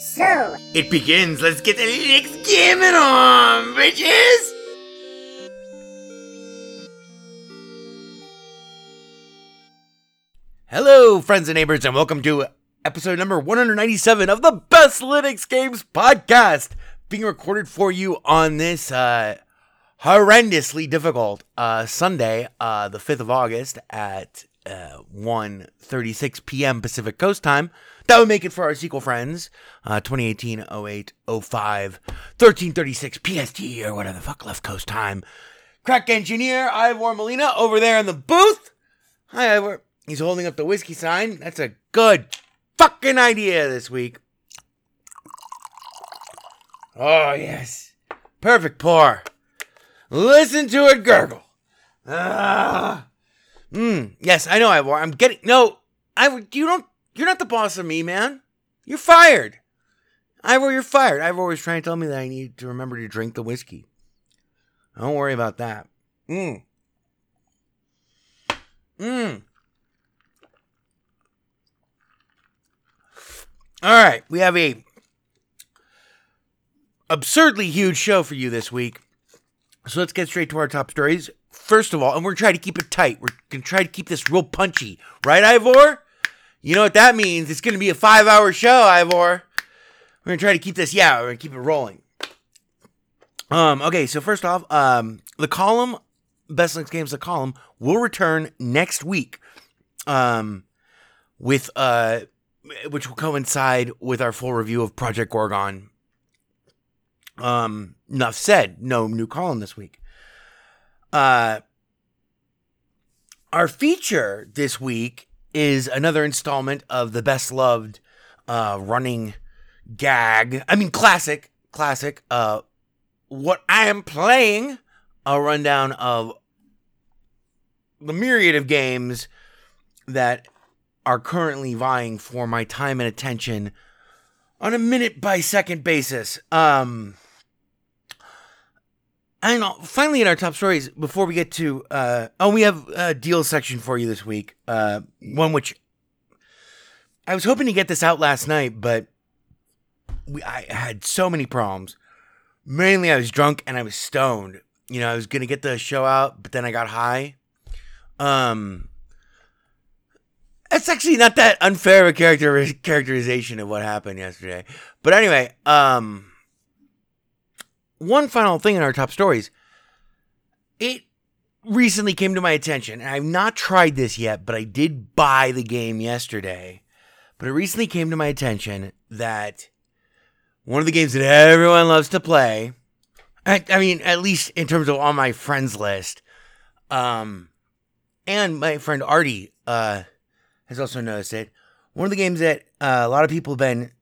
So, it begins. Let's get the Linux gaming on, bitches! Hello, friends and neighbors, and welcome to episode number 197 of the Best Linux Games Podcast, being recorded for you on this uh, horrendously difficult uh, Sunday, uh, the 5th of August at uh, 1.36 p.m. Pacific Coast Time. That would make it for our SQL friends, uh, 2018 08 05 1336 PST or whatever the fuck left coast time. Crack engineer Ivor Molina over there in the booth. Hi, Ivor. He's holding up the whiskey sign. That's a good fucking idea this week. Oh, yes. Perfect pour. Listen to it gurgle. Ah. Mm, yes, I know, Ivor. I'm getting. No, Ivor, you don't. You're not the boss of me, man. You're fired. Ivor, you're fired. Ivor was trying to tell me that I need to remember to drink the whiskey. Don't worry about that. Mm. Mm. All right, we have a absurdly huge show for you this week. So let's get straight to our top stories. First of all, and we're trying to keep it tight. We're gonna try to keep this real punchy, right, Ivor? You know what that means? It's gonna be a five-hour show, Ivor. We're gonna try to keep this. Yeah, we're gonna keep it rolling. Um. Okay. So first off, um, the column, Best Linux Games, the column will return next week. Um, with uh which will coincide with our full review of Project Gorgon. Um, enough said. No new column this week. Uh, our feature this week is another installment of the best loved uh, running gag. I mean, classic, classic. Uh, what I am playing, a rundown of the myriad of games that are currently vying for my time and attention on a minute by second basis. Um, Know. Finally, in our top stories, before we get to, uh, oh, we have a deal section for you this week. Uh, one which I was hoping to get this out last night, but we I had so many problems mainly I was drunk and I was stoned. You know, I was gonna get the show out, but then I got high. Um, it's actually not that unfair of a character characterization of what happened yesterday. But anyway, um, one final thing in our top stories. It recently came to my attention, and I've not tried this yet, but I did buy the game yesterday. But it recently came to my attention that one of the games that everyone loves to play, I, I mean, at least in terms of on my friends list, um, and my friend Artie uh, has also noticed it. One of the games that uh, a lot of people have been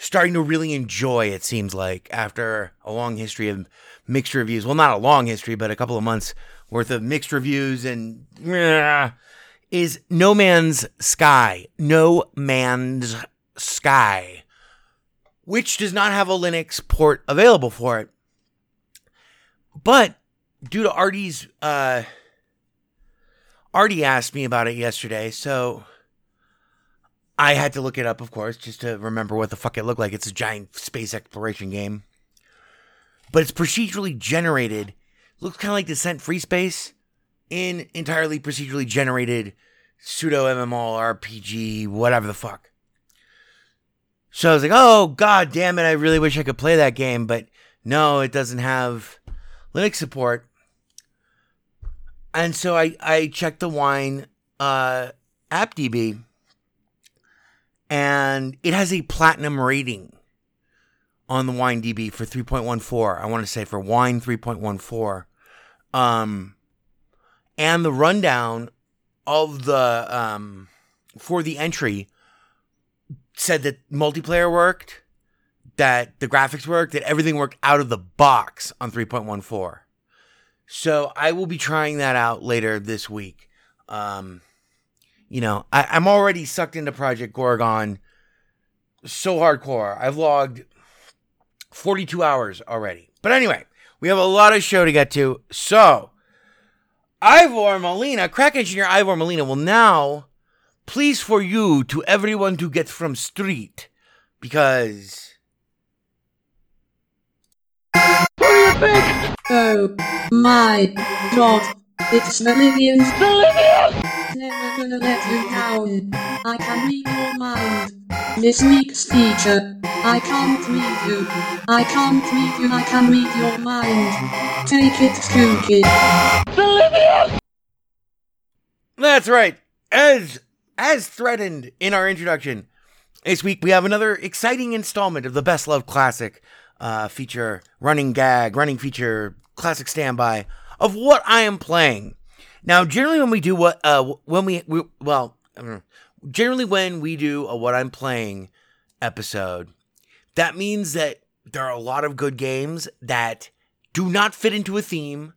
starting to really enjoy, it seems like, after a long history of mixed reviews. Well, not a long history, but a couple of months worth of mixed reviews and is No Man's Sky. No Man's Sky, which does not have a Linux port available for it. But due to Artie's, uh, Artie asked me about it yesterday, so I had to look it up, of course, just to remember what the fuck it looked like. It's a giant space exploration game, but it's procedurally generated. Looks kind of like Descent Free Space in entirely procedurally generated pseudo MMO RPG, whatever the fuck. So I was like, oh god damn it, I really wish I could play that game, but no, it doesn't have Linux support. And so I, I checked the wine uh, AppDB and it has a platinum rating on the wine DB for 3.14. I want to say for wine 3.14. Um, and the rundown of the um, for the entry said that multiplayer worked, that the graphics worked, that everything worked out of the box on 3.14. So I will be trying that out later this week. Um, you know, I, I'm already sucked into Project Gorgon so hardcore. I've logged 42 hours already. But anyway, we have a lot of show to get to. So, Ivor Molina, crack engineer Ivor Molina, will now please for you to everyone to get from street because Oh my god. It's Bolivians. Bolivians! Never gonna let you down. I can read your mind. This week's feature. I can't read you. I can't read you. I can read your mind. Take it, Kooky. That's right. As as threatened in our introduction, this week we have another exciting installment of the Best Love Classic uh, feature, running gag, running feature, classic standby of what I am playing. Now, generally when we do what uh when we, we well, generally when we do a what I'm playing episode, that means that there are a lot of good games that do not fit into a theme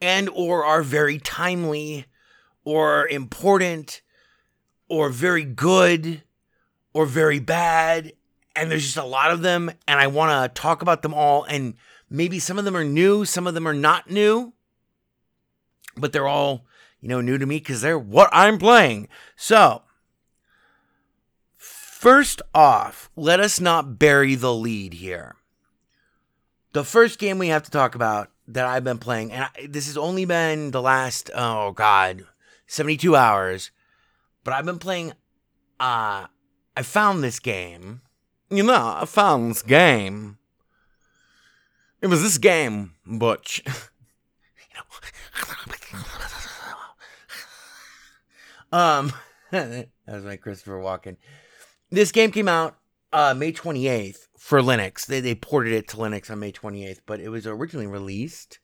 and or are very timely or important or very good or very bad. And there's just a lot of them and I want to talk about them all and maybe some of them are new, some of them are not new, but they're all, you know, new to me cuz they're what I'm playing. So, first off, let us not bury the lead here. The first game we have to talk about that I've been playing and I, this has only been the last oh god, 72 hours, but I've been playing uh I found this game. You know, I found this game. It was this game, Butch. you know. um, that was my Christopher Walken. This game came out uh, May 28th for Linux. They, they ported it to Linux on May 28th, but it was originally released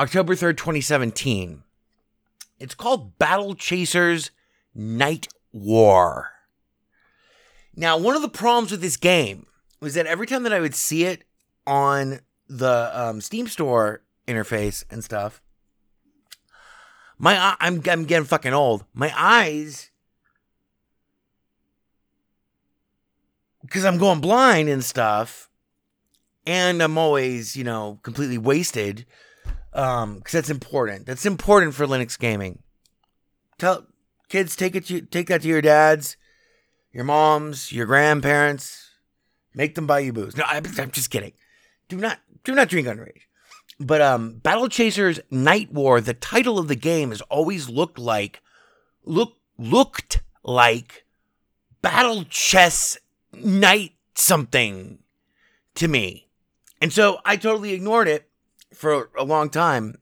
October 3rd, 2017. It's called Battle Chasers Night War. Now, one of the problems with this game was that every time that I would see it on the um, Steam Store interface and stuff, my I'm I'm getting fucking old. My eyes, because I'm going blind and stuff, and I'm always you know completely wasted. Um, because that's important. That's important for Linux gaming. Tell kids take it to take that to your dads, your moms, your grandparents, Make them buy you booze. No, I, I'm just kidding. Do not do not drink underage. But um, Battle Chasers Night War, the title of the game has always looked like look looked like Battle Chess Night something to me. And so I totally ignored it for a long time.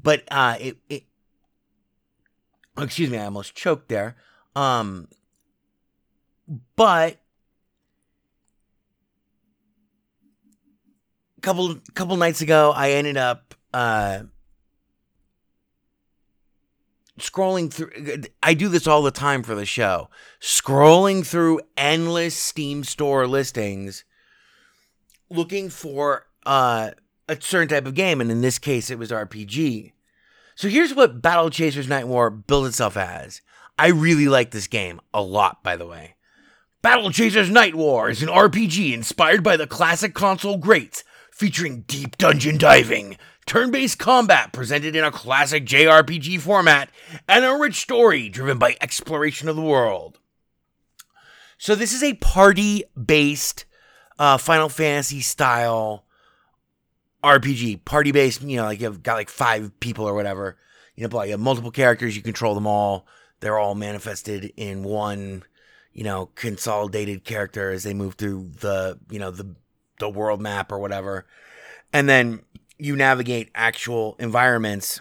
But uh it, it excuse me, I almost choked there. Um but couple couple nights ago I ended up uh scrolling through I do this all the time for the show. Scrolling through endless Steam store listings looking for uh a certain type of game and in this case it was RPG. So here's what Battle Chasers Night War built itself as. I really like this game a lot by the way. Battle Chasers Night War is an RPG inspired by the classic console greats, featuring deep dungeon diving, turn based combat presented in a classic JRPG format, and a rich story driven by exploration of the world. So, this is a party based uh, Final Fantasy style RPG, party based, you know, like you've got like five people or whatever. You know, you have multiple characters, you control them all. They're all manifested in one you know, consolidated character as they move through the, you know, the the world map or whatever. And then you navigate actual environments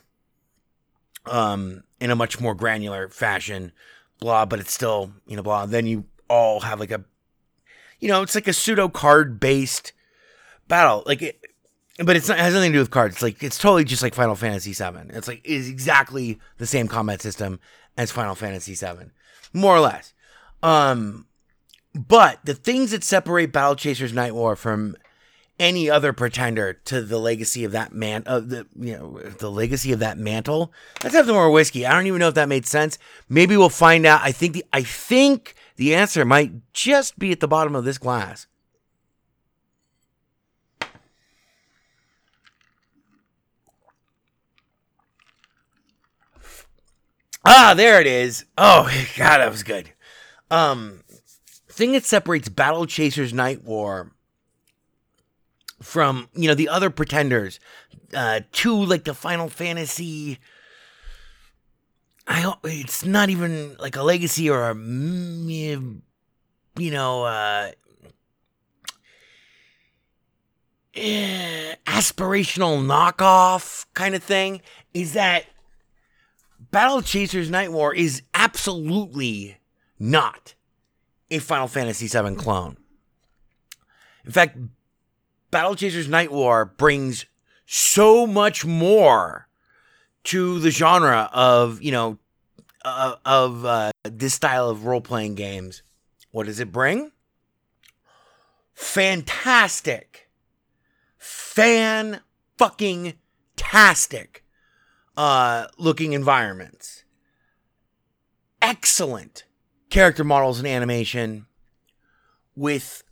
um in a much more granular fashion, blah, but it's still, you know, blah. Then you all have like a you know, it's like a pseudo card based battle. Like it but it's not, it has nothing to do with cards. It's like it's totally just like Final Fantasy VII. It's like is exactly the same combat system as Final Fantasy VII, more or less. Um, but the things that separate Battle Chasers Night War from any other pretender to the legacy of that man, uh, the you know the legacy of that mantle. Let's have some more whiskey. I don't even know if that made sense. Maybe we'll find out. I think the I think the answer might just be at the bottom of this glass. Ah, there it is. Oh God, that was good. Um, thing that separates Battle Chasers Night War from you know the other pretenders uh to like the Final Fantasy. I it's not even like a legacy or a mm, you know uh eh, aspirational knockoff kind of thing is that Battle Chasers Night War is absolutely not a Final Fantasy VII clone. In fact, Battle Chasers Night War brings so much more to the genre of, you know, uh, of uh, this style of role playing games. What does it bring? Fantastic. Fan fucking tastic uh, looking environments. Excellent character models and animation with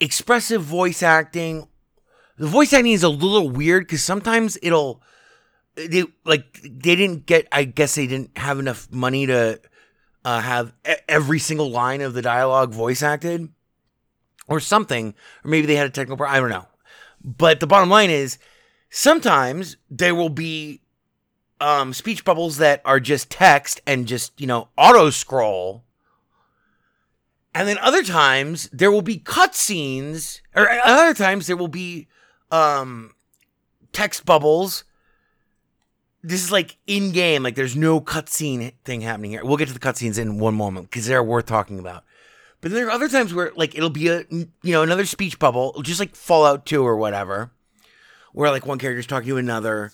expressive voice acting. The voice acting is a little weird because sometimes it'll they like they didn't get I guess they didn't have enough money to uh, have every single line of the dialogue voice acted or something or maybe they had a technical problem I don't know. But the bottom line is sometimes there will be um, speech bubbles that are just text and just you know auto scroll and then other times there will be cutscenes, or other times there will be um, text bubbles. This is like in game, like there's no cutscene thing happening here. We'll get to the cutscenes in one moment because they're worth talking about. But there are other times where like it'll be a you know another speech bubble, just like Fallout Two or whatever, where like one character's talking to another,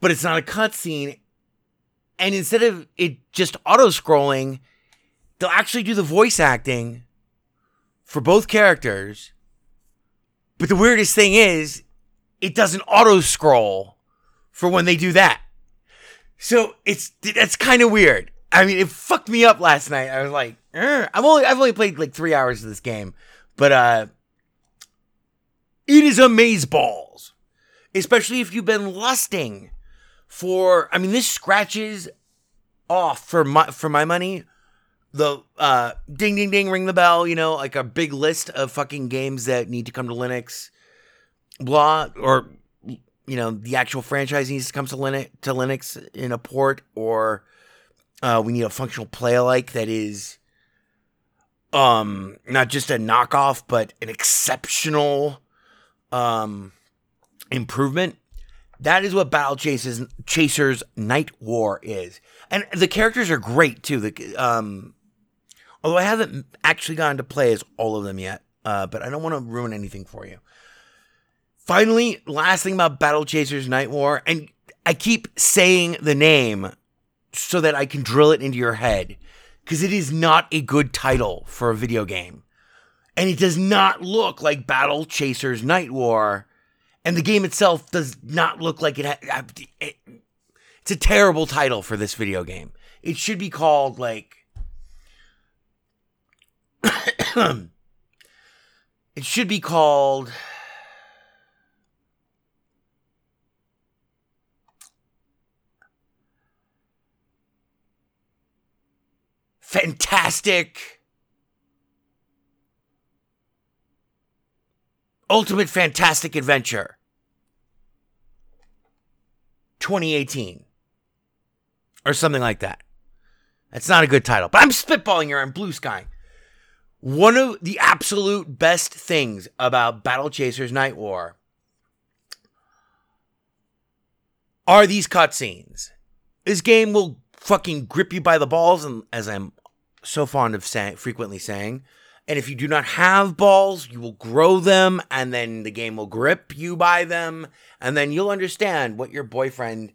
but it's not a cutscene. And instead of it just auto scrolling, they'll actually do the voice acting for both characters. But the weirdest thing is, it doesn't auto scroll for when they do that. So it's that's kind of weird. I mean, it fucked me up last night. I was like. I'm only I've only played like three hours of this game, but uh, it is amaze balls, especially if you've been lusting for. I mean, this scratches off for my for my money the uh, ding ding ding ring the bell. You know, like a big list of fucking games that need to come to Linux. Blah or you know the actual franchise needs to come to Linux to Linux in a port, or uh, we need a functional play alike that is um not just a knockoff but an exceptional um improvement that is what battle chasers night war is and the characters are great too the um although i haven't actually gotten to play as all of them yet uh but i don't want to ruin anything for you finally last thing about battle chasers night war and i keep saying the name so that i can drill it into your head because it is not a good title for a video game. And it does not look like Battle Chasers Night War. And the game itself does not look like it, ha- it. It's a terrible title for this video game. It should be called, like. it should be called. fantastic ultimate fantastic adventure 2018 or something like that that's not a good title but i'm spitballing here on blue sky one of the absolute best things about battle chasers night war are these cutscenes this game will fucking grip you by the balls and as i'm so fond of saying, frequently saying. And if you do not have balls, you will grow them, and then the game will grip you by them, and then you'll understand what your boyfriend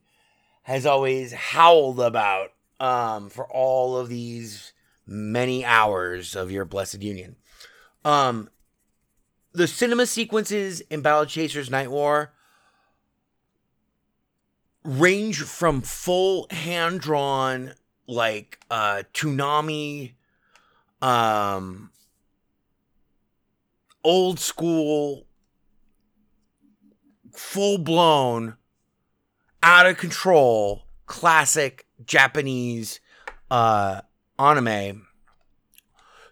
has always howled about um, for all of these many hours of your blessed union. Um, the cinema sequences in Battle Chasers Night War range from full hand drawn like uh Toonami um old school full blown out of control classic Japanese uh anime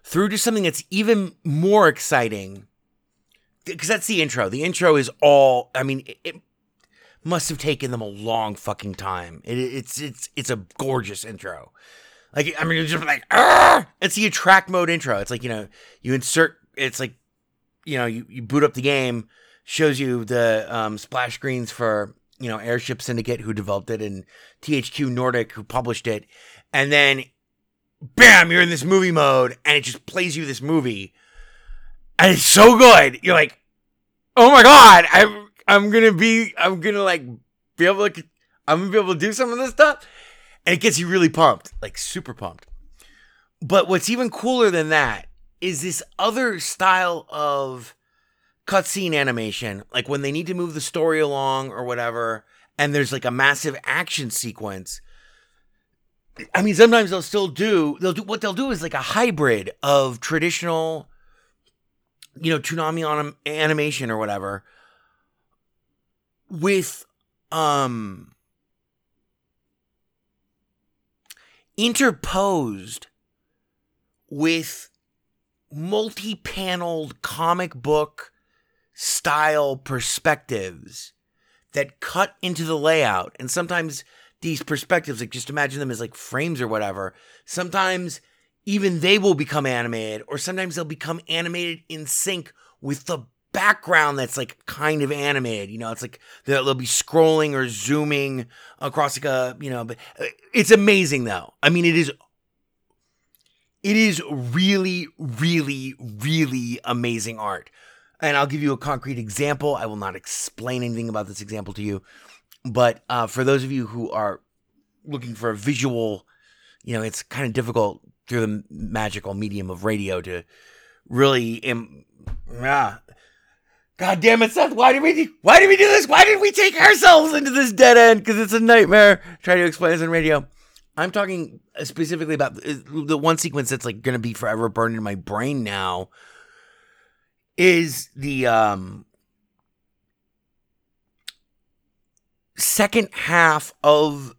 through to something that's even more exciting because that's the intro. The intro is all I mean it, it must have taken them a long fucking time. It, it's it's it's a gorgeous intro. Like I mean, it's just like Arr! it's the attract mode intro. It's like you know you insert. It's like you know you, you boot up the game, shows you the um, splash screens for you know Airship Syndicate who developed it and THQ Nordic who published it, and then bam, you're in this movie mode, and it just plays you this movie, and it's so good. You're like, oh my god, I I'm gonna be, I'm gonna like be able to, I'm gonna be able to do some of this stuff, and it gets you really pumped, like super pumped. But what's even cooler than that is this other style of cutscene animation, like when they need to move the story along or whatever, and there's like a massive action sequence. I mean, sometimes they'll still do. They'll do what they'll do is like a hybrid of traditional, you know, Toonami on animation or whatever, with um interposed with multi-paneled comic book style perspectives that cut into the layout and sometimes these perspectives like just imagine them as like frames or whatever sometimes even they will become animated or sometimes they'll become animated in sync with the background that's like kind of animated. You know, it's like they'll, they'll be scrolling or zooming across like a, you know, but uh, it's amazing though. I mean, it is, it is really, really, really amazing art. And I'll give you a concrete example. I will not explain anything about this example to you. But uh, for those of you who are looking for a visual, you know, it's kind of difficult through the magical medium of radio to really, Im- yeah, God damn it, Seth! Why did we do, why did we do this? Why did we take ourselves into this dead end? Because it's a nightmare. Try to explain this on radio. I'm talking specifically about the one sequence that's like going to be forever burned in my brain now. Is the um second half of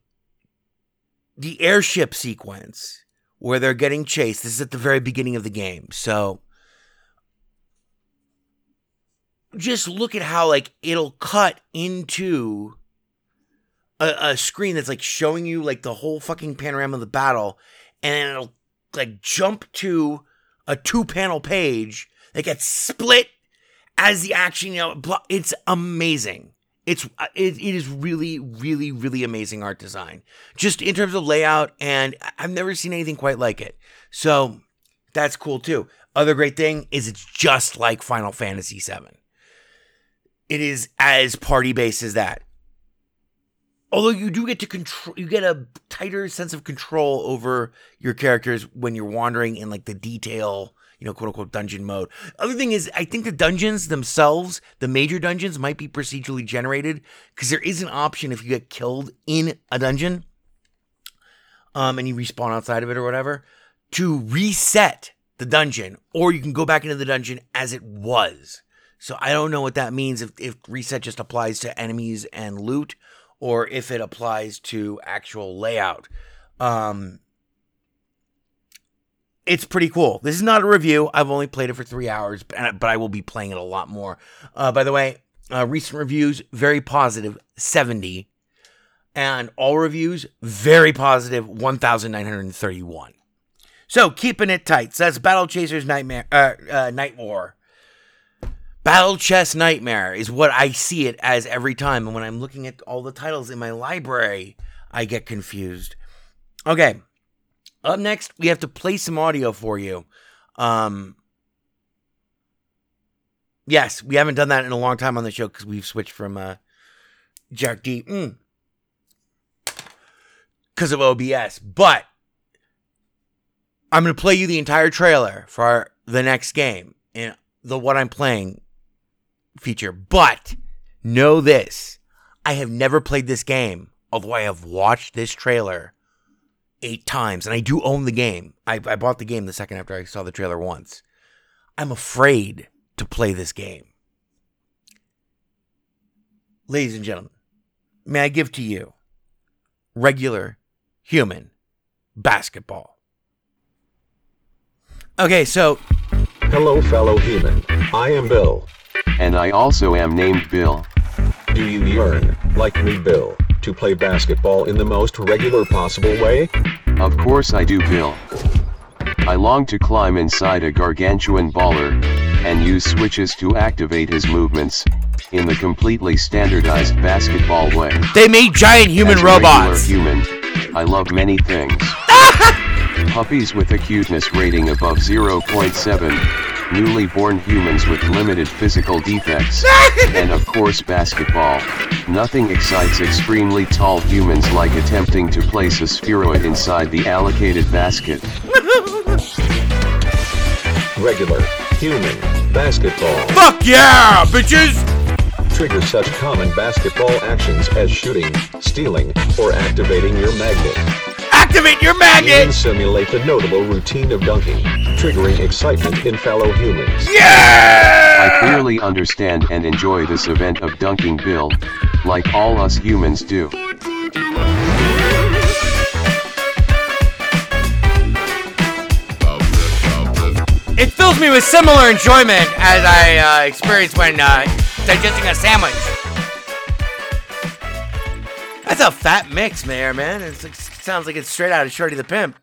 the airship sequence where they're getting chased. This is at the very beginning of the game. So just look at how like it'll cut into a, a screen that's like showing you like the whole fucking panorama of the battle, and it'll like jump to a two panel page that gets split as the action. You know, it's amazing. It's uh, it, it is really really really amazing art design, just in terms of layout, and I've never seen anything quite like it. So that's cool too. Other great thing is it's just like Final Fantasy VII. It is as party based as that although you do get to control you get a tighter sense of control over your characters when you're wandering in like the detail you know quote unquote dungeon mode. Other thing is i think the dungeons themselves the major dungeons might be procedurally generated because there is an option if you get killed in a dungeon um and you respawn outside of it or whatever to reset the dungeon or you can go back into the dungeon as it was. So i don't know what that means if, if reset just applies to enemies and loot or if it applies to actual layout. Um, it's pretty cool. This is not a review. I've only played it for three hours, but I will be playing it a lot more. Uh, by the way, uh, recent reviews very positive, seventy, and all reviews very positive, one thousand nine hundred thirty-one. So keeping it tight. So that's Battle Chasers Nightmare, uh, uh, Night War. Battle Chess Nightmare is what I see it as every time. And when I'm looking at all the titles in my library, I get confused. Okay. Up next, we have to play some audio for you. Um, yes, we haven't done that in a long time on the show because we've switched from uh, jackd. Because of OBS. But I'm going to play you the entire trailer for the next game. And the what I'm playing feature. But know this I have never played this game, although I have watched this trailer eight times. And I do own the game. I, I bought the game the second after I saw the trailer once. I'm afraid to play this game. Ladies and gentlemen, may I give to you regular human basketball? Okay, so Hello, fellow human. I am Bill. And I also am named Bill. Do you yearn, like me, Bill, to play basketball in the most regular possible way? Of course I do, Bill. I long to climb inside a gargantuan baller and use switches to activate his movements in the completely standardized basketball way. they made giant human As a regular robots. human, I love many things. Puppies with a cuteness rating above 0.7, newly born humans with limited physical defects, and of course basketball. Nothing excites extremely tall humans like attempting to place a spheroid inside the allocated basket. Regular, human, basketball. Fuck yeah, bitches! Trigger such common basketball actions as shooting, stealing, or activating your magnet. Activate your Even magnet! simulate the notable routine of dunking, triggering excitement in fellow humans. Yeah! I clearly understand and enjoy this event of dunking Bill, like all us humans do. It fills me with similar enjoyment as I uh, experience when uh, digesting a sandwich. That's a fat mix Mayor, man. It's, it sounds like it's straight out of Shorty the Pimp.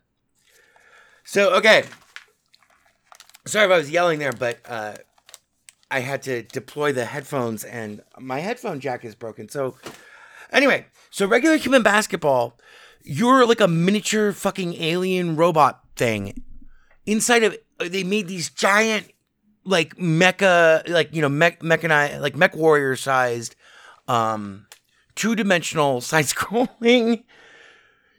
So, okay. Sorry if I was yelling there, but uh, I had to deploy the headphones and my headphone jack is broken. So, anyway, so regular human basketball, you're like a miniature fucking alien robot thing inside of they made these giant like mecha like you know mech mechanized like mech warrior sized um two-dimensional side scrolling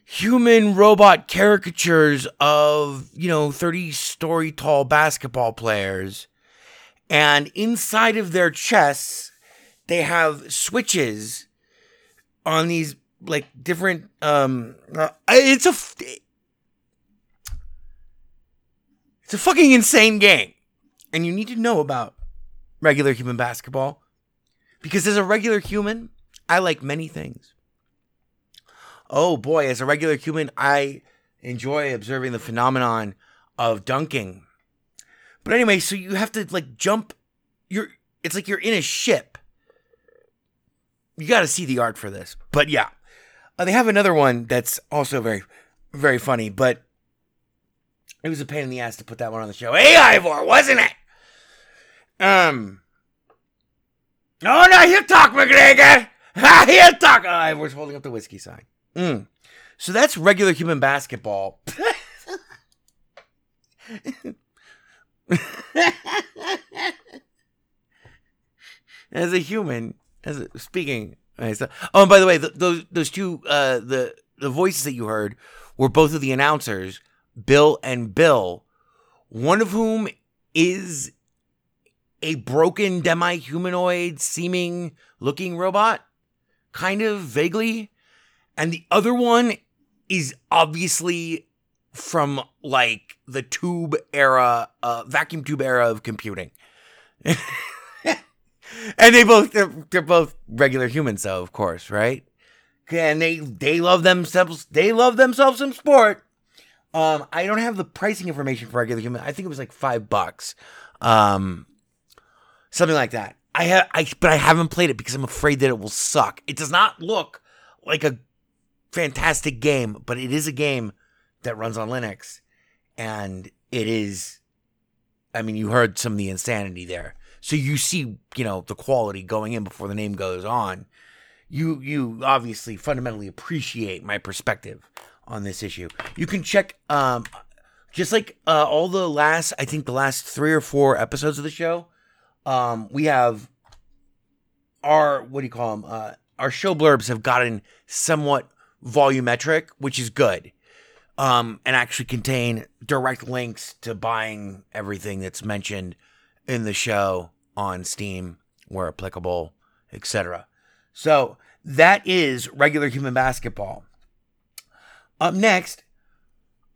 human robot caricatures of you know 30 story tall basketball players and inside of their chests they have switches on these like different um uh, it's a it's a fucking insane game. And you need to know about regular human basketball. Because as a regular human, I like many things. Oh boy, as a regular human, I enjoy observing the phenomenon of dunking. But anyway, so you have to like jump. You're. It's like you're in a ship. You got to see the art for this. But yeah, uh, they have another one that's also very, very funny. But it was a pain in the ass to put that one on the show. Hey, Ivor, wasn't it? Um. Oh, no, you talk, McGregor. you talk. Oh, Ivor's holding up the whiskey sign. Mm. So that's regular human basketball. as a human, as a, speaking. Oh, and by the way, th those those two uh, the the voices that you heard were both of the announcers, Bill and Bill, one of whom is a broken demi-humanoid seeming looking robot, kind of vaguely, and the other one is obviously from like the tube era, uh, vacuum tube era of computing. and they both they're, they're both regular humans though, of course, right? And they they love themselves they love themselves some sport. Um, I don't have the pricing information for regular human. I think it was like five bucks, um, something like that. I have, I but I haven't played it because I'm afraid that it will suck. It does not look like a fantastic game, but it is a game that runs on Linux, and it is. I mean, you heard some of the insanity there, so you see, you know, the quality going in before the name goes on. You you obviously fundamentally appreciate my perspective on this issue. You can check, um, just like uh, all the last, I think the last three or four episodes of the show, um, we have our what do you call them? Uh, our show blurbs have gotten somewhat volumetric, which is good um, and actually contain direct links to buying everything that's mentioned in the show on Steam where applicable, etc. So that is regular human basketball. Up next,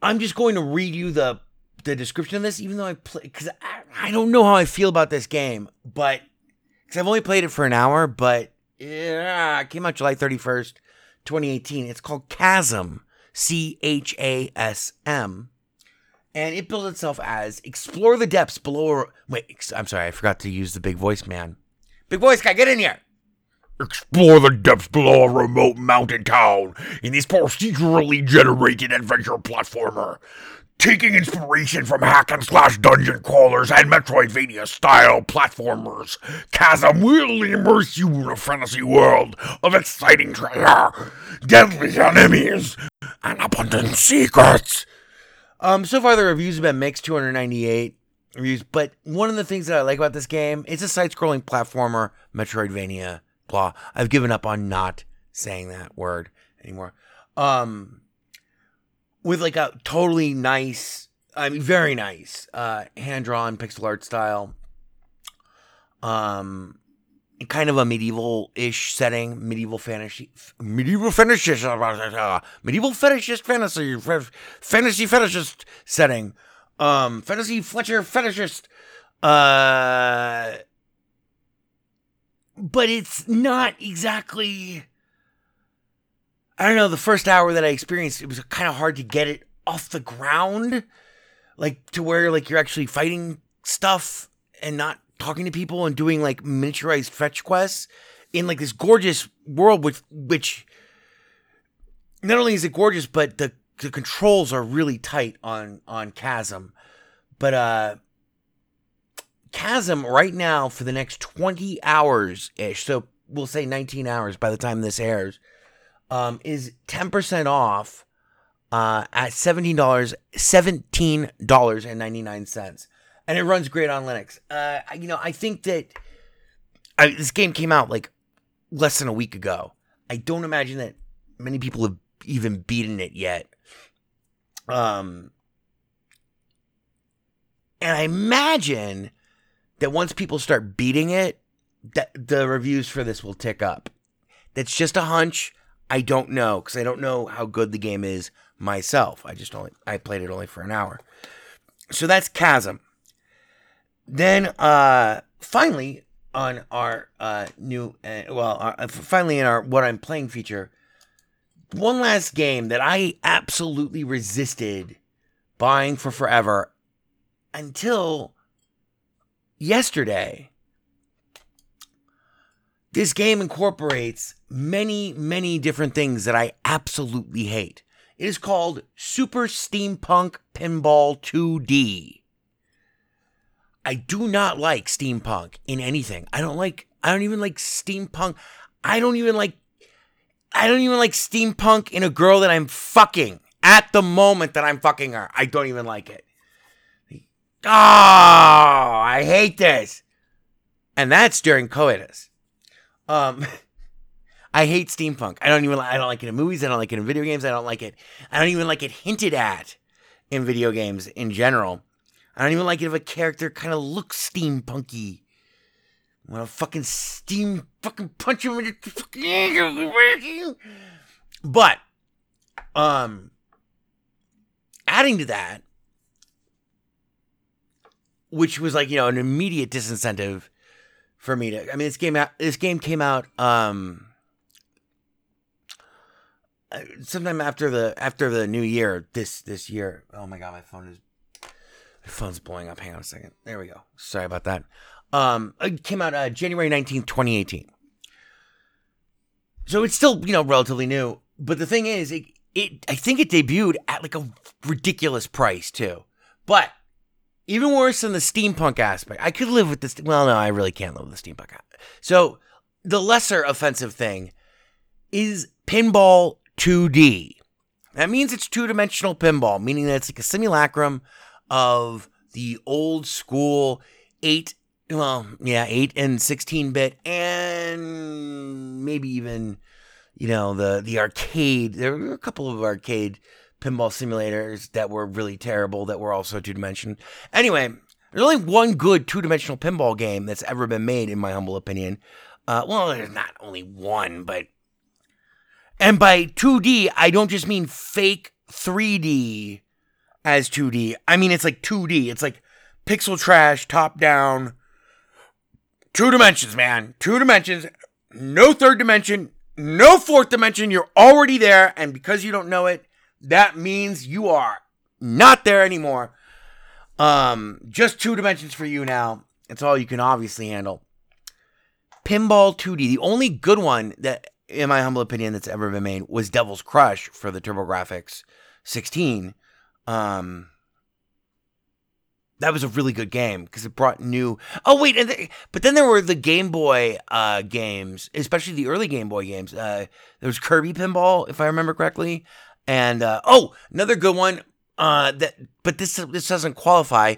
I'm just going to read you the the description of this, even though I play because I, I don't know how I feel about this game, but because I've only played it for an hour, but yeah, it came out July 31st, 2018. It's called Chasm. C H A S M. And it builds itself as explore the depths below. Wait, I'm sorry, I forgot to use the big voice man. Big voice guy, get in here. Explore the depths below a remote mountain town in this procedurally generated adventure platformer. Taking inspiration from hack and slash dungeon crawlers and Metroidvania style platformers, Chasm will immerse you in a fantasy world of exciting treasure, deadly enemies, and abundant secrets. Um, so far the reviews have been mixed, 298 reviews, but one of the things that I like about this game, it's a side-scrolling platformer, Metroidvania, blah. I've given up on not saying that word anymore. Um, with like a totally nice, I mean, very nice, uh, hand drawn pixel art style. Um, kind of a medieval ish setting, medieval fantasy, medieval fetishist, medieval fetishist fantasy, fantasy fetishist setting. Um, fantasy Fletcher fetishist. Uh, but it's not exactly I don't know, the first hour that I experienced, it was kind of hard to get it off the ground. Like to where like you're actually fighting stuff and not talking to people and doing like miniaturized fetch quests in like this gorgeous world which which not only is it gorgeous, but the the controls are really tight on on Chasm. But uh Chasm right now for the next 20 hours ish, so we'll say 19 hours by the time this airs um, is 10% off uh, at $17, $17.99. And it runs great on Linux. Uh, you know, I think that I, this game came out like less than a week ago. I don't imagine that many people have even beaten it yet. Um, and I imagine that once people start beating it, that the reviews for this will tick up. That's just a hunch. I don't know because I don't know how good the game is myself. I just only I played it only for an hour. So that's Chasm. Then uh finally on our uh new uh, well uh, finally in our what I'm playing feature one last game that I absolutely resisted buying for forever until yesterday. This game incorporates many, many different things that I absolutely hate. It is called Super Steampunk Pinball 2D. I do not like steampunk in anything. I don't like I don't even like steampunk. I don't even like I don't even like steampunk in a girl that I'm fucking at the moment that I'm fucking her. I don't even like it. Oh, I hate this. And that's during coitus. Um I hate steampunk. I don't even I don't like it in movies, I don't like it in video games, I don't like it. I don't even like it hinted at in video games in general. I don't even like it if a character kind of looks steampunky. I want to fucking steam fucking punch him in the fucking But um adding to that which was like, you know, an immediate disincentive for me to I mean this game out this game came out um uh, sometime after the after the new year this this year. Oh my god, my phone is my phone's blowing up. Hang on a second. There we go. Sorry about that. Um, it came out uh, January 19th, 2018. So it's still, you know, relatively new. But the thing is, it, it I think it debuted at like a ridiculous price too. But even worse than the steampunk aspect, I could live with this. Well, no, I really can't live with the steampunk. So the lesser offensive thing is pinball 2D. That means it's two dimensional pinball, meaning that it's like a simulacrum of the old school 8 well yeah 8 and 16 bit and maybe even you know the the arcade there were a couple of arcade pinball simulators that were really terrible that were also two dimensional. anyway there's only one good two dimensional pinball game that's ever been made in my humble opinion uh, well there's not only one but and by 2d i don't just mean fake 3d as 2D. I mean, it's like 2D. It's like pixel trash, top down, two dimensions, man. Two dimensions, no third dimension, no fourth dimension. You're already there. And because you don't know it, that means you are not there anymore. Um, just two dimensions for you now. It's all you can obviously handle. Pinball 2D, the only good one that, in my humble opinion, that's ever been made was Devil's Crush for the TurboGrafx 16 um, that was a really good game because it brought new. Oh wait, and the, but then there were the Game Boy uh, games, especially the early Game Boy games. Uh, there was Kirby Pinball, if I remember correctly, and uh, oh, another good one. Uh, that but this this doesn't qualify.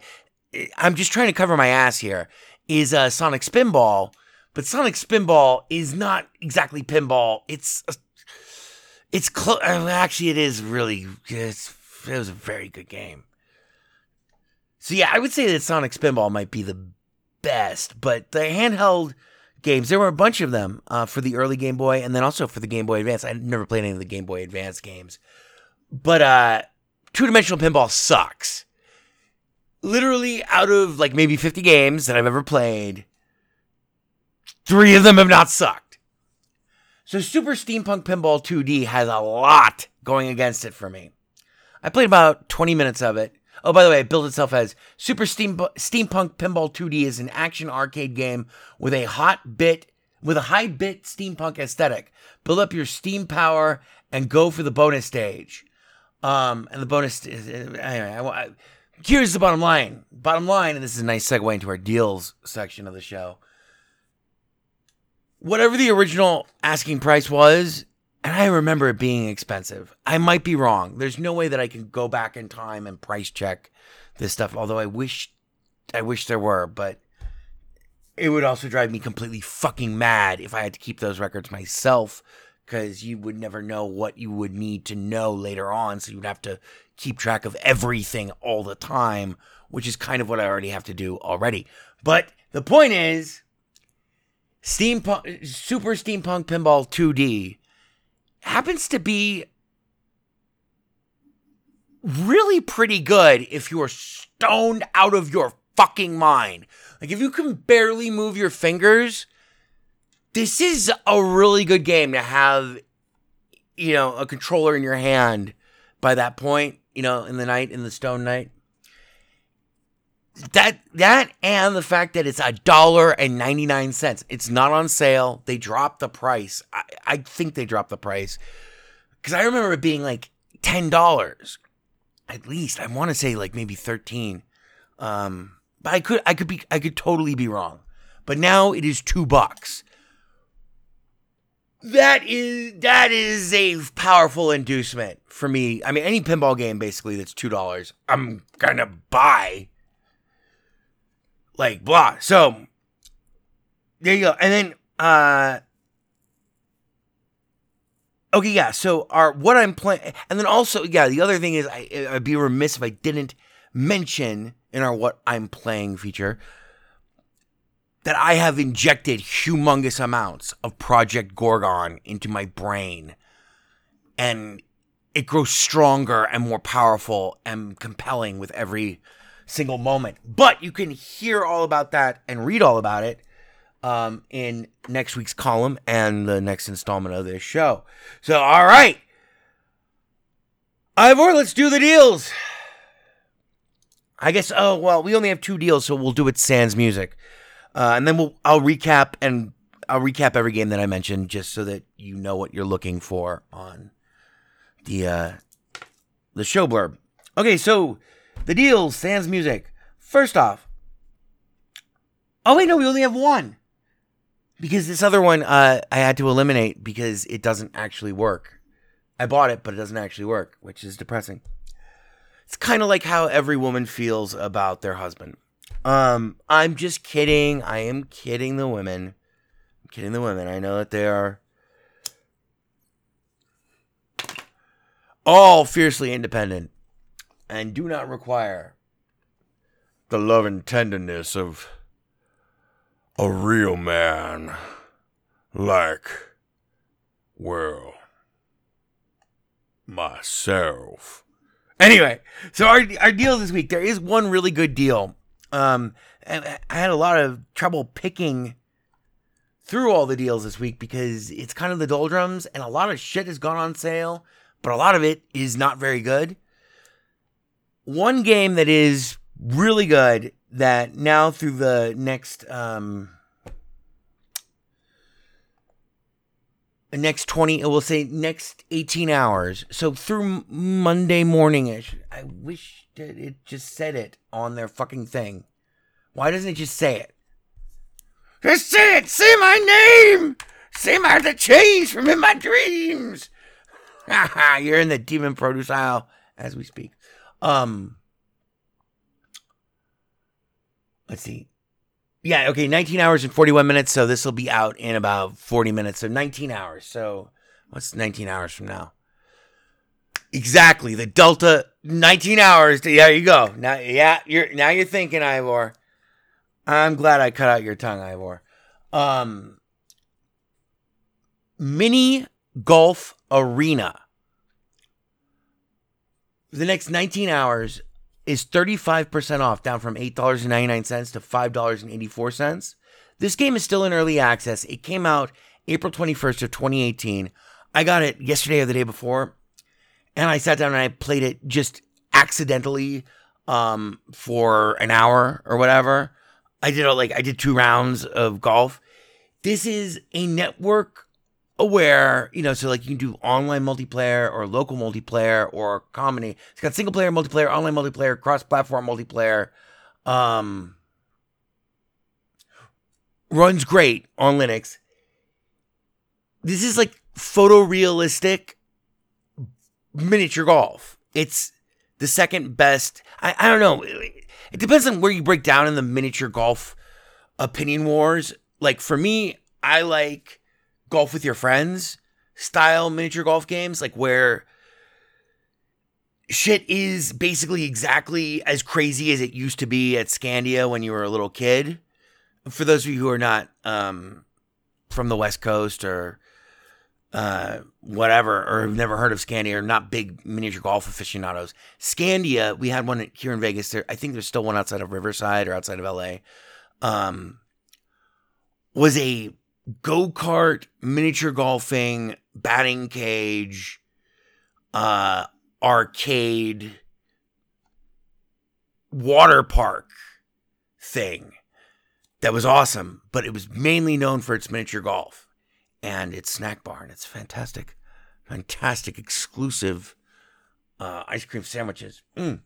I'm just trying to cover my ass here. Is uh, Sonic Spinball, but Sonic Spinball is not exactly pinball. It's it's close. Actually, it is really. It's it was a very good game. So yeah, I would say that Sonic Spinball might be the best, but the handheld games, there were a bunch of them uh, for the early Game Boy and then also for the Game Boy Advance. I never played any of the Game Boy Advance games. But uh, two dimensional pinball sucks. Literally, out of like maybe 50 games that I've ever played, three of them have not sucked. So Super Steampunk Pinball 2D has a lot going against it for me. I played about 20 minutes of it. Oh, by the way, it built itself as Super Steam, Steampunk Pinball 2D is an action arcade game with a hot bit with a high bit steampunk aesthetic. Build up your steam power and go for the bonus stage. Um, and the bonus is anyway. I, I, here's the bottom line. Bottom line, and this is a nice segue into our deals section of the show. Whatever the original asking price was, and I remember it being expensive. I might be wrong. There's no way that I can go back in time and price check this stuff. Although I wish, I wish there were, but it would also drive me completely fucking mad if I had to keep those records myself because you would never know what you would need to know later on. So you'd have to keep track of everything all the time, which is kind of what I already have to do already. But the point is, Steampunk, Super Steampunk Pinball 2D happens to be really pretty good if you're stoned out of your fucking mind. Like if you can barely move your fingers, this is a really good game to have you know, a controller in your hand by that point, you know, in the night, in the stone night. That that and the fact that it's a dollar and ninety nine cents. It's not on sale. They dropped the price. I, I think they dropped the price because I remember it being like ten dollars, at least. I want to say like maybe thirteen. Um, but I could I could be I could totally be wrong. But now it is two bucks. That is that is a powerful inducement for me. I mean, any pinball game basically that's two dollars, I'm gonna buy. Like blah. So there you go. And then uh Okay, yeah. So our what I'm playing, and then also, yeah. The other thing is, I, I'd be remiss if I didn't mention in our what I'm playing feature that I have injected humongous amounts of Project Gorgon into my brain, and it grows stronger and more powerful and compelling with every single moment. But you can hear all about that and read all about it um, in next week's column and the next installment of this show. So, all right. Ivor, let's do the deals. I guess, oh, well, we only have two deals, so we'll do it sans music. Uh, and then we'll, I'll recap and I'll recap every game that I mentioned just so that you know what you're looking for on the, uh, the show blurb. Okay, so the deals, sans music. First off, oh, wait, no, we only have one because this other one uh, I had to eliminate because it doesn't actually work. I bought it, but it doesn't actually work, which is depressing. It's kind of like how every woman feels about their husband. Um, I'm just kidding. I am kidding the women. I'm kidding the women. I know that they are all fiercely independent and do not require the love and tenderness of a real man like, well, myself. Anyway, so our, our deal this week, there is one really good deal. Um, and I had a lot of trouble picking through all the deals this week because it's kind of the doldrums and a lot of shit has gone on sale, but a lot of it is not very good. One game that is really good that now through the next um next 20 we'll say next 18 hours. So through monday morningish i wish that it just said it on their fucking thing. Why doesn't it just say it? Just say it! Say my name! Say my the change from in my dreams! You're in the demon produce aisle as we speak um let's see. Yeah, okay, 19 hours and 41 minutes. So this will be out in about 40 minutes. So 19 hours. So what's 19 hours from now? Exactly. The Delta 19 hours. To, there you go. Now yeah, you're now you're thinking, Ivor. I'm glad I cut out your tongue, Ivor. Um mini golf arena. The next 19 hours, is 35% off, down from $8.99 to $5.84. This game is still in early access. It came out April 21st of 2018. I got it yesterday or the day before, and I sat down and I played it just accidentally um, for an hour or whatever. I did a, like I did two rounds of golf. This is a network aware, you know, so like you can do online multiplayer or local multiplayer or comedy. It's got single player multiplayer, online multiplayer, cross platform multiplayer. Um, runs great on Linux. This is like photorealistic miniature golf. It's the second best. I, I don't know. It depends on where you break down in the miniature golf opinion wars. Like for me, I like golf with your friends style miniature golf games, like where shit is basically exactly as crazy as it used to be at Scandia when you were a little kid. For those of you who are not um, from the West Coast or uh, whatever, or have never heard of Scandia, or not big miniature golf aficionados, Scandia, we had one here in Vegas. There, I think there's still one outside of Riverside or outside of LA. Um, was a go kart miniature golfing batting cage, uh, arcade, water park thing that was awesome, but it was mainly known for its miniature golf and its snack bar, and it's fantastic, fantastic exclusive uh, ice cream sandwiches. Mm.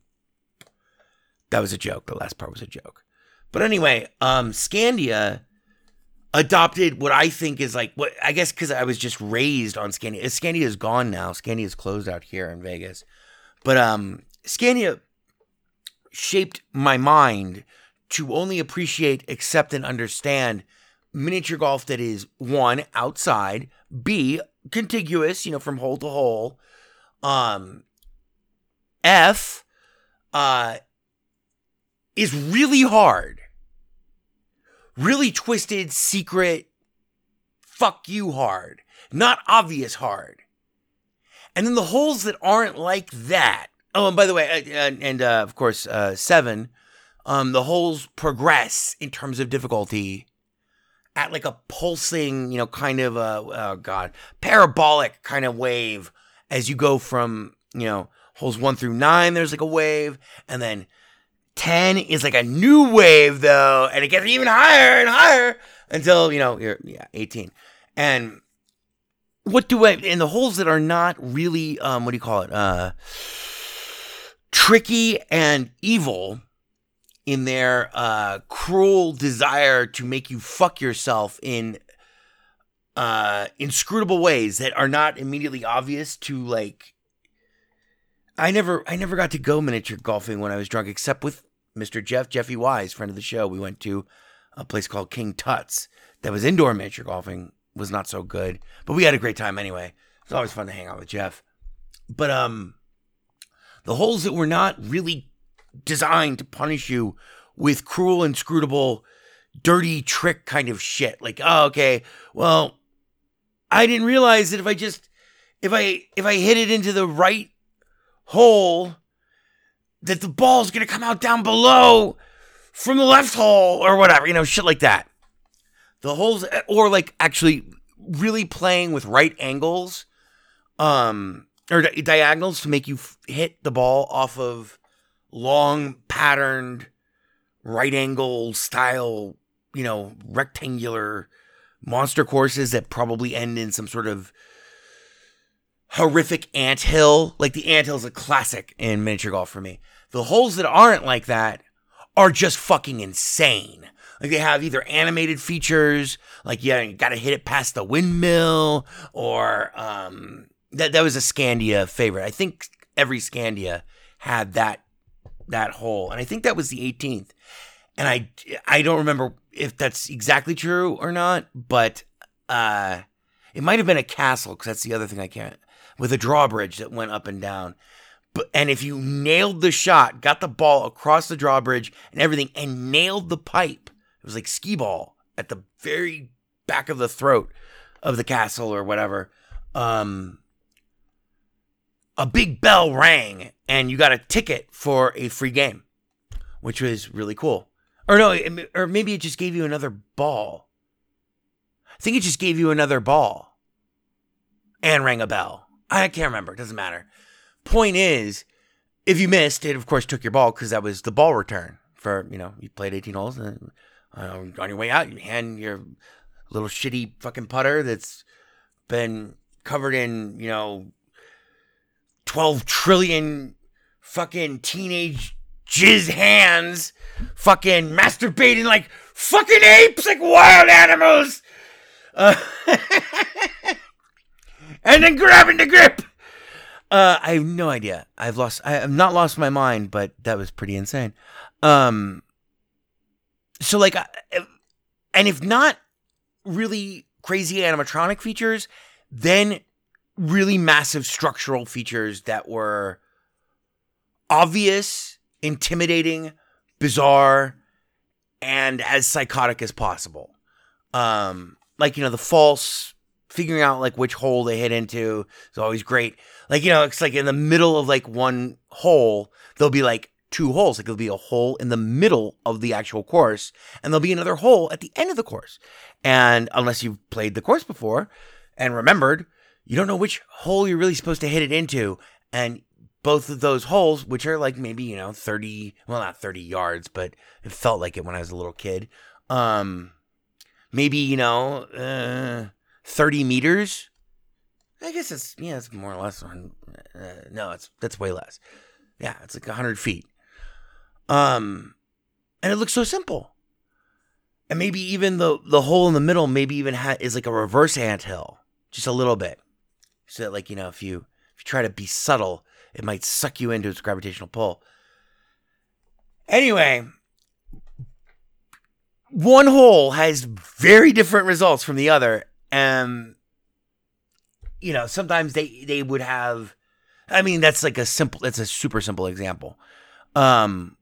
That was a joke. The last part was a joke. But anyway, um, Scandia adopted what I think is like what I guess because I was just raised on Scandia. Scandia is gone now. Scandia is closed out here in Vegas, but um, Scandia shaped my mind to only appreciate, accept, and understand miniature golf that is one outside, b contiguous, you know, from hole to hole, um, f uh is really hard, really twisted, secret, fuck you hard, not obvious hard. And then the holes that aren't like that. Oh, and by the way, uh, and, and uh, of course, uh, seven, um, the holes progress in terms of difficulty at like a pulsing, you know, kind of a, oh God, parabolic kind of wave as you go from, you know, holes one through nine, there's like a wave, and then 10 is like a new wave though, and it gets even higher and higher until, you know, you're yeah, 18. And what do I in the holes that are not really um what do you call it? Uh tricky and evil in their uh cruel desire to make you fuck yourself in uh inscrutable ways that are not immediately obvious to like I never I never got to go miniature golfing when I was drunk except with Mr. Jeff Jeffy Wise, friend of the show. We went to a place called King Tut's that was indoor miniature golfing. Was not so good, but we had a great time anyway. It's always fun to hang out with Jeff. But um the holes that were not really designed to punish you with cruel, inscrutable, dirty trick kind of shit. Like, oh, okay, well, I didn't realize that if I just if I if I hit it into the right hole, that the ball's gonna come out down below from the left hole or whatever, you know, shit like that. The holes, or like actually really playing with right angles, um, or di- diagonals to make you f- hit the ball off of long patterned right angle style, you know, rectangular monster courses that probably end in some sort of horrific ant hill. Like the ant hill is a classic in miniature golf for me. The holes that aren't like that are just fucking insane. Like they have either animated features, like yeah, you got to hit it past the windmill, or um, that that was a Scandia favorite. I think every Scandia had that that hole, and I think that was the 18th. And I I don't remember if that's exactly true or not, but uh, it might have been a castle because that's the other thing I can't with a drawbridge that went up and down. But and if you nailed the shot, got the ball across the drawbridge and everything, and nailed the pipe, it was like skee ball at the very back of the throat of the castle or whatever. Um, a big bell rang, and you got a ticket for a free game, which was really cool. Or no, it- or maybe it just gave you another ball. I think it just gave you another ball and rang a bell. I can't remember. It doesn't matter. Point is, if you missed, it of course took your ball because that was the ball return for you know you played 18 holes and uh, on your way out you hand your little shitty fucking putter that's been covered in you know 12 trillion fucking teenage jizz hands fucking masturbating like fucking apes like wild animals uh, and then grabbing the grip uh, I have no idea. I've lost. I have not lost my mind, but that was pretty insane. Um, so like, and if not really crazy animatronic features, then really massive structural features that were obvious, intimidating, bizarre, and as psychotic as possible. Um, like you know the false figuring out like which hole they hit into is always great. Like, you know, it's like in the middle of like one hole, there'll be like two holes. Like there'll be a hole in the middle of the actual course, and there'll be another hole at the end of the course. And unless you've played the course before and remembered, you don't know which hole you're really supposed to hit it into. And both of those holes, which are like maybe, you know, 30, well, not 30 yards, but it felt like it when I was a little kid. Um, maybe, you know, uh, 30 meters. I guess it's, yeah, it's more or less. on- Uh, no, it's, that's way less. Yeah, it's like 100 feet. Um, and it looks so simple. And maybe even the, the hole in the middle, maybe even ha- is like a reverse ant hill, just a little bit. So that, like, you know, if you, if you try to be subtle, it might suck you into its gravitational pull. Anyway, one hole has very different results from the other. And, you know, sometimes they, they would have, I mean, that's like a simple, that's a super simple example. Um,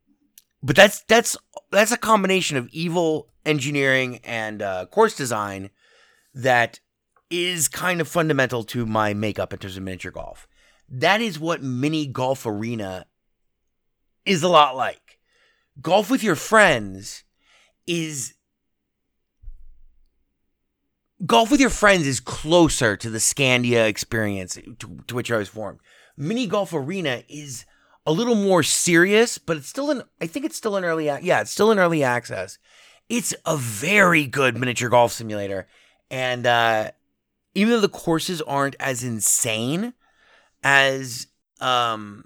but that's, that's, that's a combination of evil engineering and uh, course design that is kind of fundamental to my makeup in terms of miniature golf. That is what mini golf arena is a lot like. Golf with your friends is golf with your friends is closer to the Scandia experience to, to which I was formed. Mini golf arena is a little more serious, but it's still in. I think it's still in early. Yeah, it's still in early access. It's a very good miniature golf simulator, and uh, even though the courses aren't as insane as um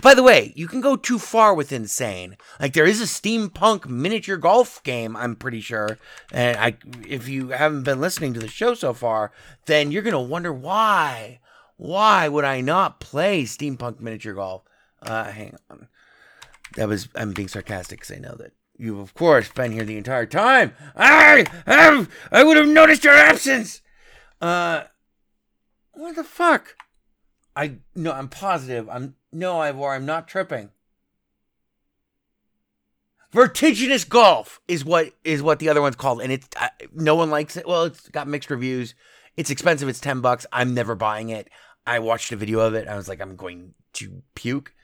by the way you can go too far with insane. Like there is a steampunk miniature golf game i'm pretty sure. And i if you haven't been listening to the show so far then you're gonna wonder why why would i not play steampunk miniature golf? Uh hang on. That was i'm being sarcastic because i know that you've of course been here the entire time. I have i would have noticed your absence! Uh what the fuck I no, I'm positive. I'm no, Ivor. I'm not tripping. Vertiginous golf is what is what the other one's called, and it's uh, no one likes it. Well, it's got mixed reviews. It's expensive. It's ten bucks. I'm never buying it. I watched a video of it. I was like, I'm going to puke.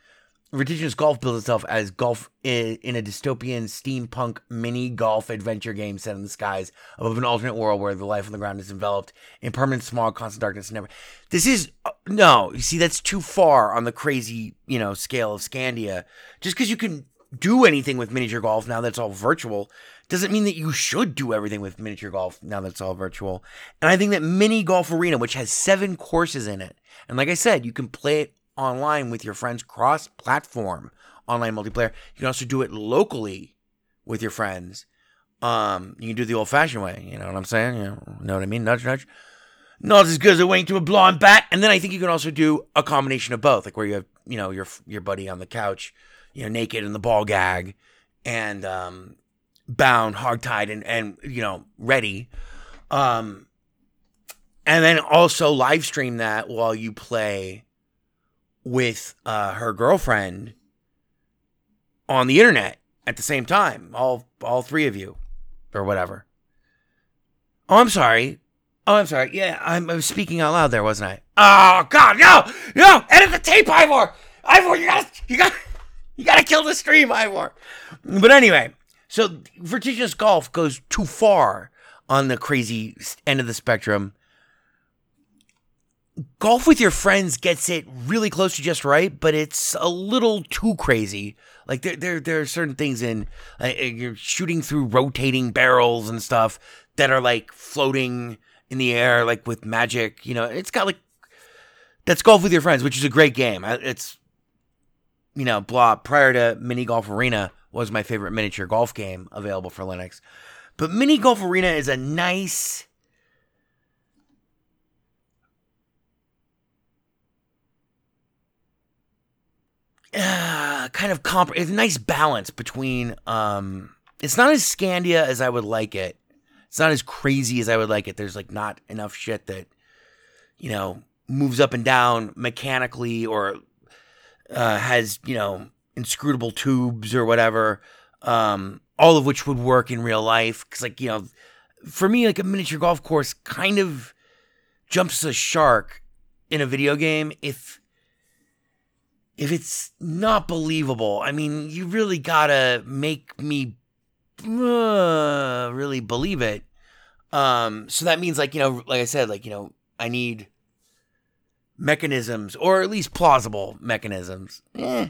Vertiginous Golf builds itself as golf in, a dystopian steampunk mini golf adventure game set in the skies above an alternate world where the life on the ground is enveloped in permanent smog, constant darkness, and never. This is uh, no. You see, that's too far on the crazy, you know, scale of Scandia. Just because you can do anything with miniature golf now that's all virtual doesn't mean that you should do everything with miniature golf now that's all virtual. And I think that Mini Golf Arena, which has seven courses in it, and like I said, you can play it online with your friends cross platform online multiplayer. You can also do it locally with your friends. Um, you can do the old fashioned way. You know what I'm saying? You know, what I mean? Nudge, nudge. Not as good as a wink to a blonde bat. And then I think you can also do a combination of both, like where you have, you know, your your buddy on the couch, you know, naked in the ball gag, and um, bound, hogtied, and and you know, ready. Um, and then also live stream that while you play with uh, her girlfriend on the internet at the same time. All all three of you, or whatever. Oh, I'm sorry. Oh, I'm sorry. Yeah, I'm, I was speaking out loud there, wasn't I? Oh God, no, no! Edit the tape, Ivor. Ivor, you got, to you got, you got to kill the stream, Ivor. But anyway, so vertiginous golf goes too far on the crazy end of the spectrum. Golf with your friends gets it really close to just right, but it's a little too crazy. Like there, there, there are certain things in uh, you're shooting through rotating barrels and stuff that are like floating in the air, like with magic. You know, it's got like that's golf with your friends, which is a great game. It's you know, blah. Prior to Mini Golf Arena was my favorite miniature golf game available for Linux, but Mini Golf Arena is a nice. Uh, kind of comp. It's a nice balance between. Um, it's not as Scandia as I would like it. It's not as crazy as I would like it. There's like not enough shit that, you know, moves up and down mechanically or uh, has you know inscrutable tubes or whatever. Um, all of which would work in real life because like you know, for me like a miniature golf course kind of jumps a shark in a video game if if it's not believable, I mean, you really gotta make me uh, really believe it. Um, so that means, like, you know, like I said, like, you know, I need mechanisms, or at least plausible mechanisms. Eh,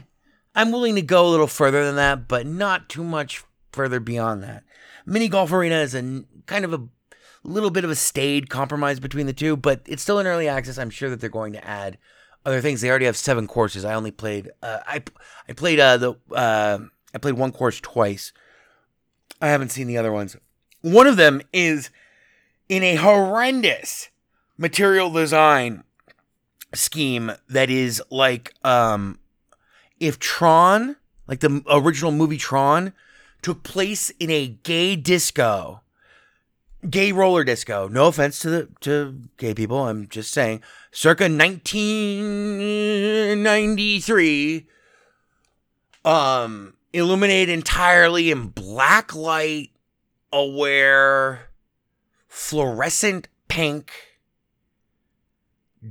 I'm willing to go a little further than that, but not too much further beyond that. Mini Golf Arena is a kind of a little bit of a staid compromise between the two, but it's still in early access. I'm sure that they're going to add other things. They already have seven courses. I only played uh, I I played uh, the uh, I played one course twice. I haven't seen the other ones. One of them is in a horrendous material design scheme that is like um if Tron, like the original movie Tron, took place in a gay disco, gay roller disco. No offense to the to gay people, I'm just saying, circa 1993, um, illuminated entirely in black light, aware, fluorescent pink,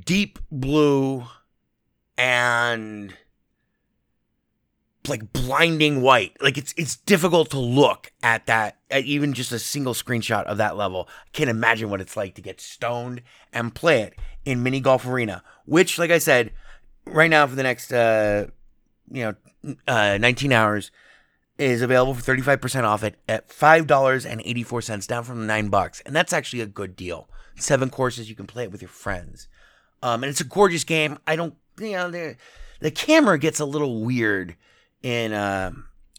deep blue, and like blinding white. Like it's it's difficult to look at that at even just a single screenshot of that level. I can't imagine what it's like to get stoned and play it in mini golf arena, which like I said, right now for the next uh you know uh 19 hours is available for 35% off it at $5.84 down from 9 bucks. And that's actually a good deal. Seven courses you can play it with your friends. Um and it's a gorgeous game. I don't you know the the camera gets a little weird in uh,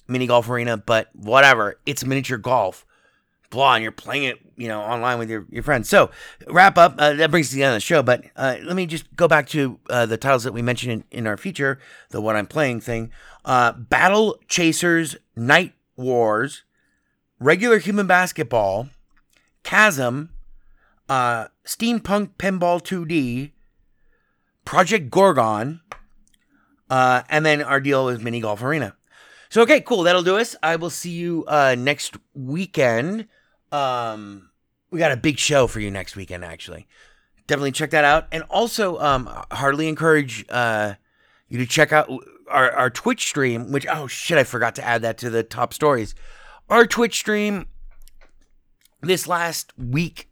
mini golf arena, but whatever. It's miniature golf. Blah, and you're playing it, you know, online with your, your friends. So, wrap up. Uh, that brings us to the end of the show, but uh, let me just go back to uh, the titles that we mentioned in, in our feature, the what I'm playing thing. Uh, Battle Chasers Night Wars, Regular Human Basketball, Chasm, uh, Steampunk Pinball 2D, Project Gorgon, uh, and then our deal is Mini Golf Arena. So okay, cool. That'll do us. I will see you uh, next weekend. Um, we got a big show for you next weekend, actually. Definitely check that out. And also, um, heartily encourage uh, you to check out our, our Twitch stream. Which oh shit, I forgot to add that to the top stories. Our Twitch stream this last week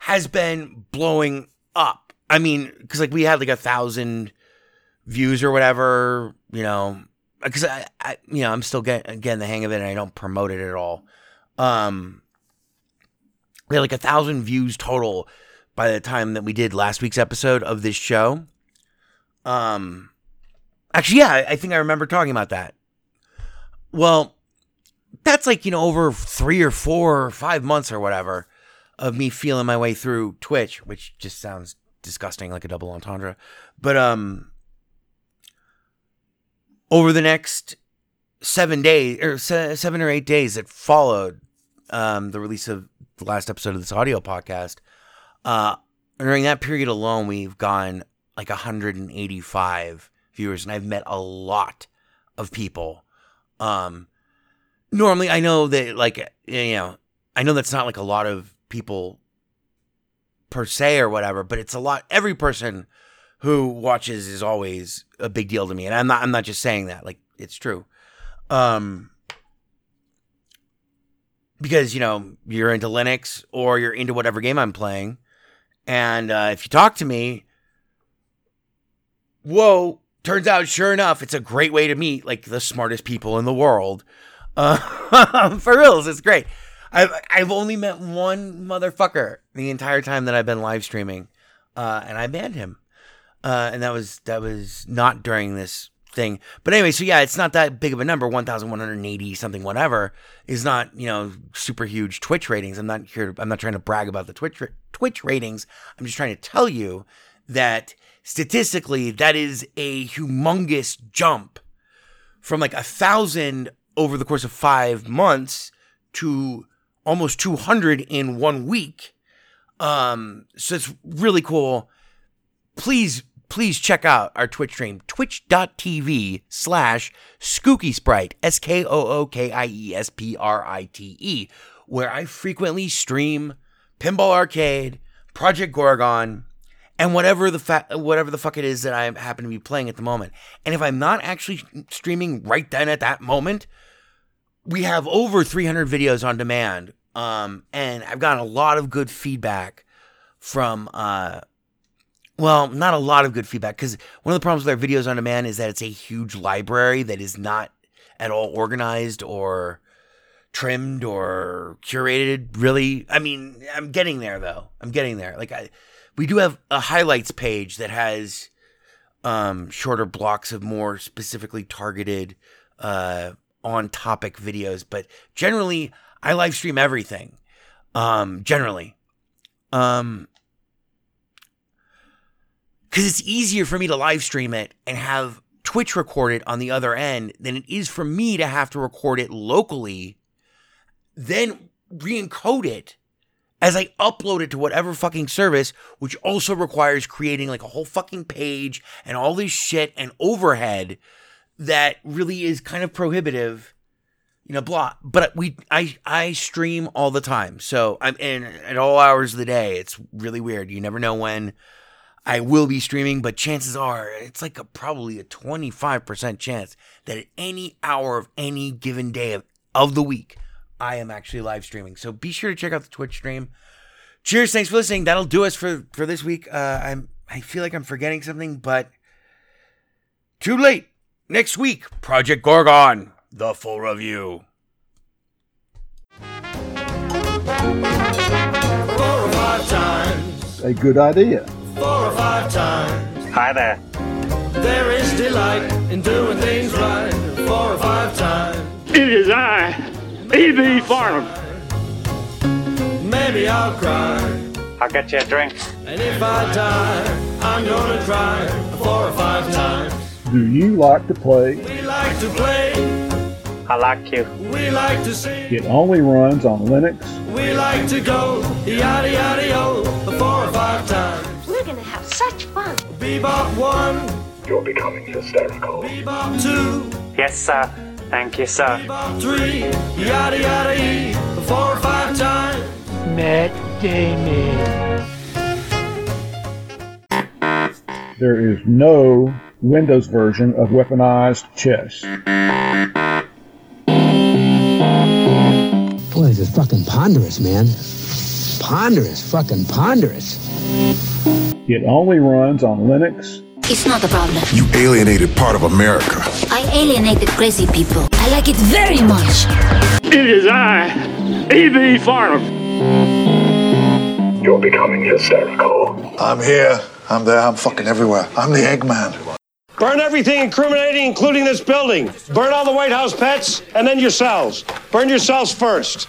has been blowing up. I mean, because like we had like a thousand views or whatever, you know, because I, I, you know, I'm still getting getting the hang of it, and I don't promote it at all. Um, we had like a thousand views total by the time that we did last week's episode of this show. Um, actually, yeah, I, I think I remember talking about that. Well, that's like you know over three or four or five months or whatever of me feeling my way through Twitch, which just sounds disgusting, like a double entendre. But um, over the next seven days or seven or eight days that followed um, the release of the last episode of this audio podcast, uh, during that period alone, we've gone like 185 viewers, and I've met a lot of people. Um, normally, I know that like you know, I know that's not like a lot of people per se or whatever, but it's a lot. Every person who watches is always a big deal to me, and I'm not. I'm not just saying that. Like it's true. Um, because you know you're into Linux or you're into whatever game I'm playing, and uh, if you talk to me, whoa! Turns out, sure enough, it's a great way to meet like the smartest people in the world. Uh, for reals, it's great. I've I've only met one motherfucker the entire time that I've been live streaming, uh, and I banned him. Uh, and that was that was not during this thing. But anyway, so yeah, it's not that big of a number. One thousand one hundred eighty something, whatever, is not you know super huge Twitch ratings. I'm not here. I'm not trying to brag about the Twitch Twitch ratings. I'm just trying to tell you that statistically, that is a humongous jump from like a thousand over the course of five months to almost 200 in one week. Um, so it's really cool. Please please check out our Twitch stream, twitch.tv slash Sprite, S K O O K I E S P R I T E, where I frequently stream Pinball Arcade, Project Gorgon, and whatever the fa- whatever the fuck it is that I happen to be playing at the moment. And if I'm not actually streaming right then at that moment, we have over 300 videos on demand. Um, and I've gotten a lot of good feedback from uh, well, not a lot of good feedback because one of the problems with our videos on demand is that it's a huge library that is not at all organized or trimmed or curated. Really, I mean, I'm getting there though. I'm getting there. Like I, we do have a highlights page that has um, shorter blocks of more specifically targeted uh, on topic videos, but generally, I live stream everything. Um, generally, um, because it's easier for me to live stream it and have Twitch record it on the other end than it is for me to have to record it locally, then re encode it as I upload it to whatever fucking service, which also requires creating like a whole fucking page and all this shit and overhead that really is kind of prohibitive. You know, blah. But we, I, I stream all the time, so I'm in at all hours of the day. It's really weird. You never know when I will be streaming, but chances are it's like a probably a 25% chance that at any hour of any given day of, of the week, I am actually live streaming. So be sure to check out the Twitch stream. Cheers, thanks for listening. That'll do us for for this week. Uh, I'm I feel like I'm forgetting something, but too late. Next week, Project Gorgon, the full review. Four or five times, A good idea. Four or five times. Hi there. There is delight in doing things right. Four or five times. It is I, E.B. Farnham. Maybe I'll cry. I'll get you a drink. And if I die, I'm gonna cry. Four or five times. Do you like to play? We like to play. I like you. We like to sing. It only runs on Linux. We like to go. Yada yada yo. Four or five times. We're gonna have such fun. Bebop one. You're becoming hysterical. Bebop two. Yes, sir. Thank you, sir. Bebop three. Yada yada e. Four or five times. Met game. There is no Windows version of weaponized chess. Boy, this is fucking ponderous, man. Ponderous, fucking ponderous. It only runs on Linux. It's not a problem. You alienated part of America. I alienated crazy people. I like it very much. It is I, E.B. Farnham. You're becoming hysterical. I'm here. I'm there. I'm fucking everywhere. I'm the Eggman. Burn everything incriminating, including this building. Burn all the White House pets, and then yourselves. Burn yourselves first.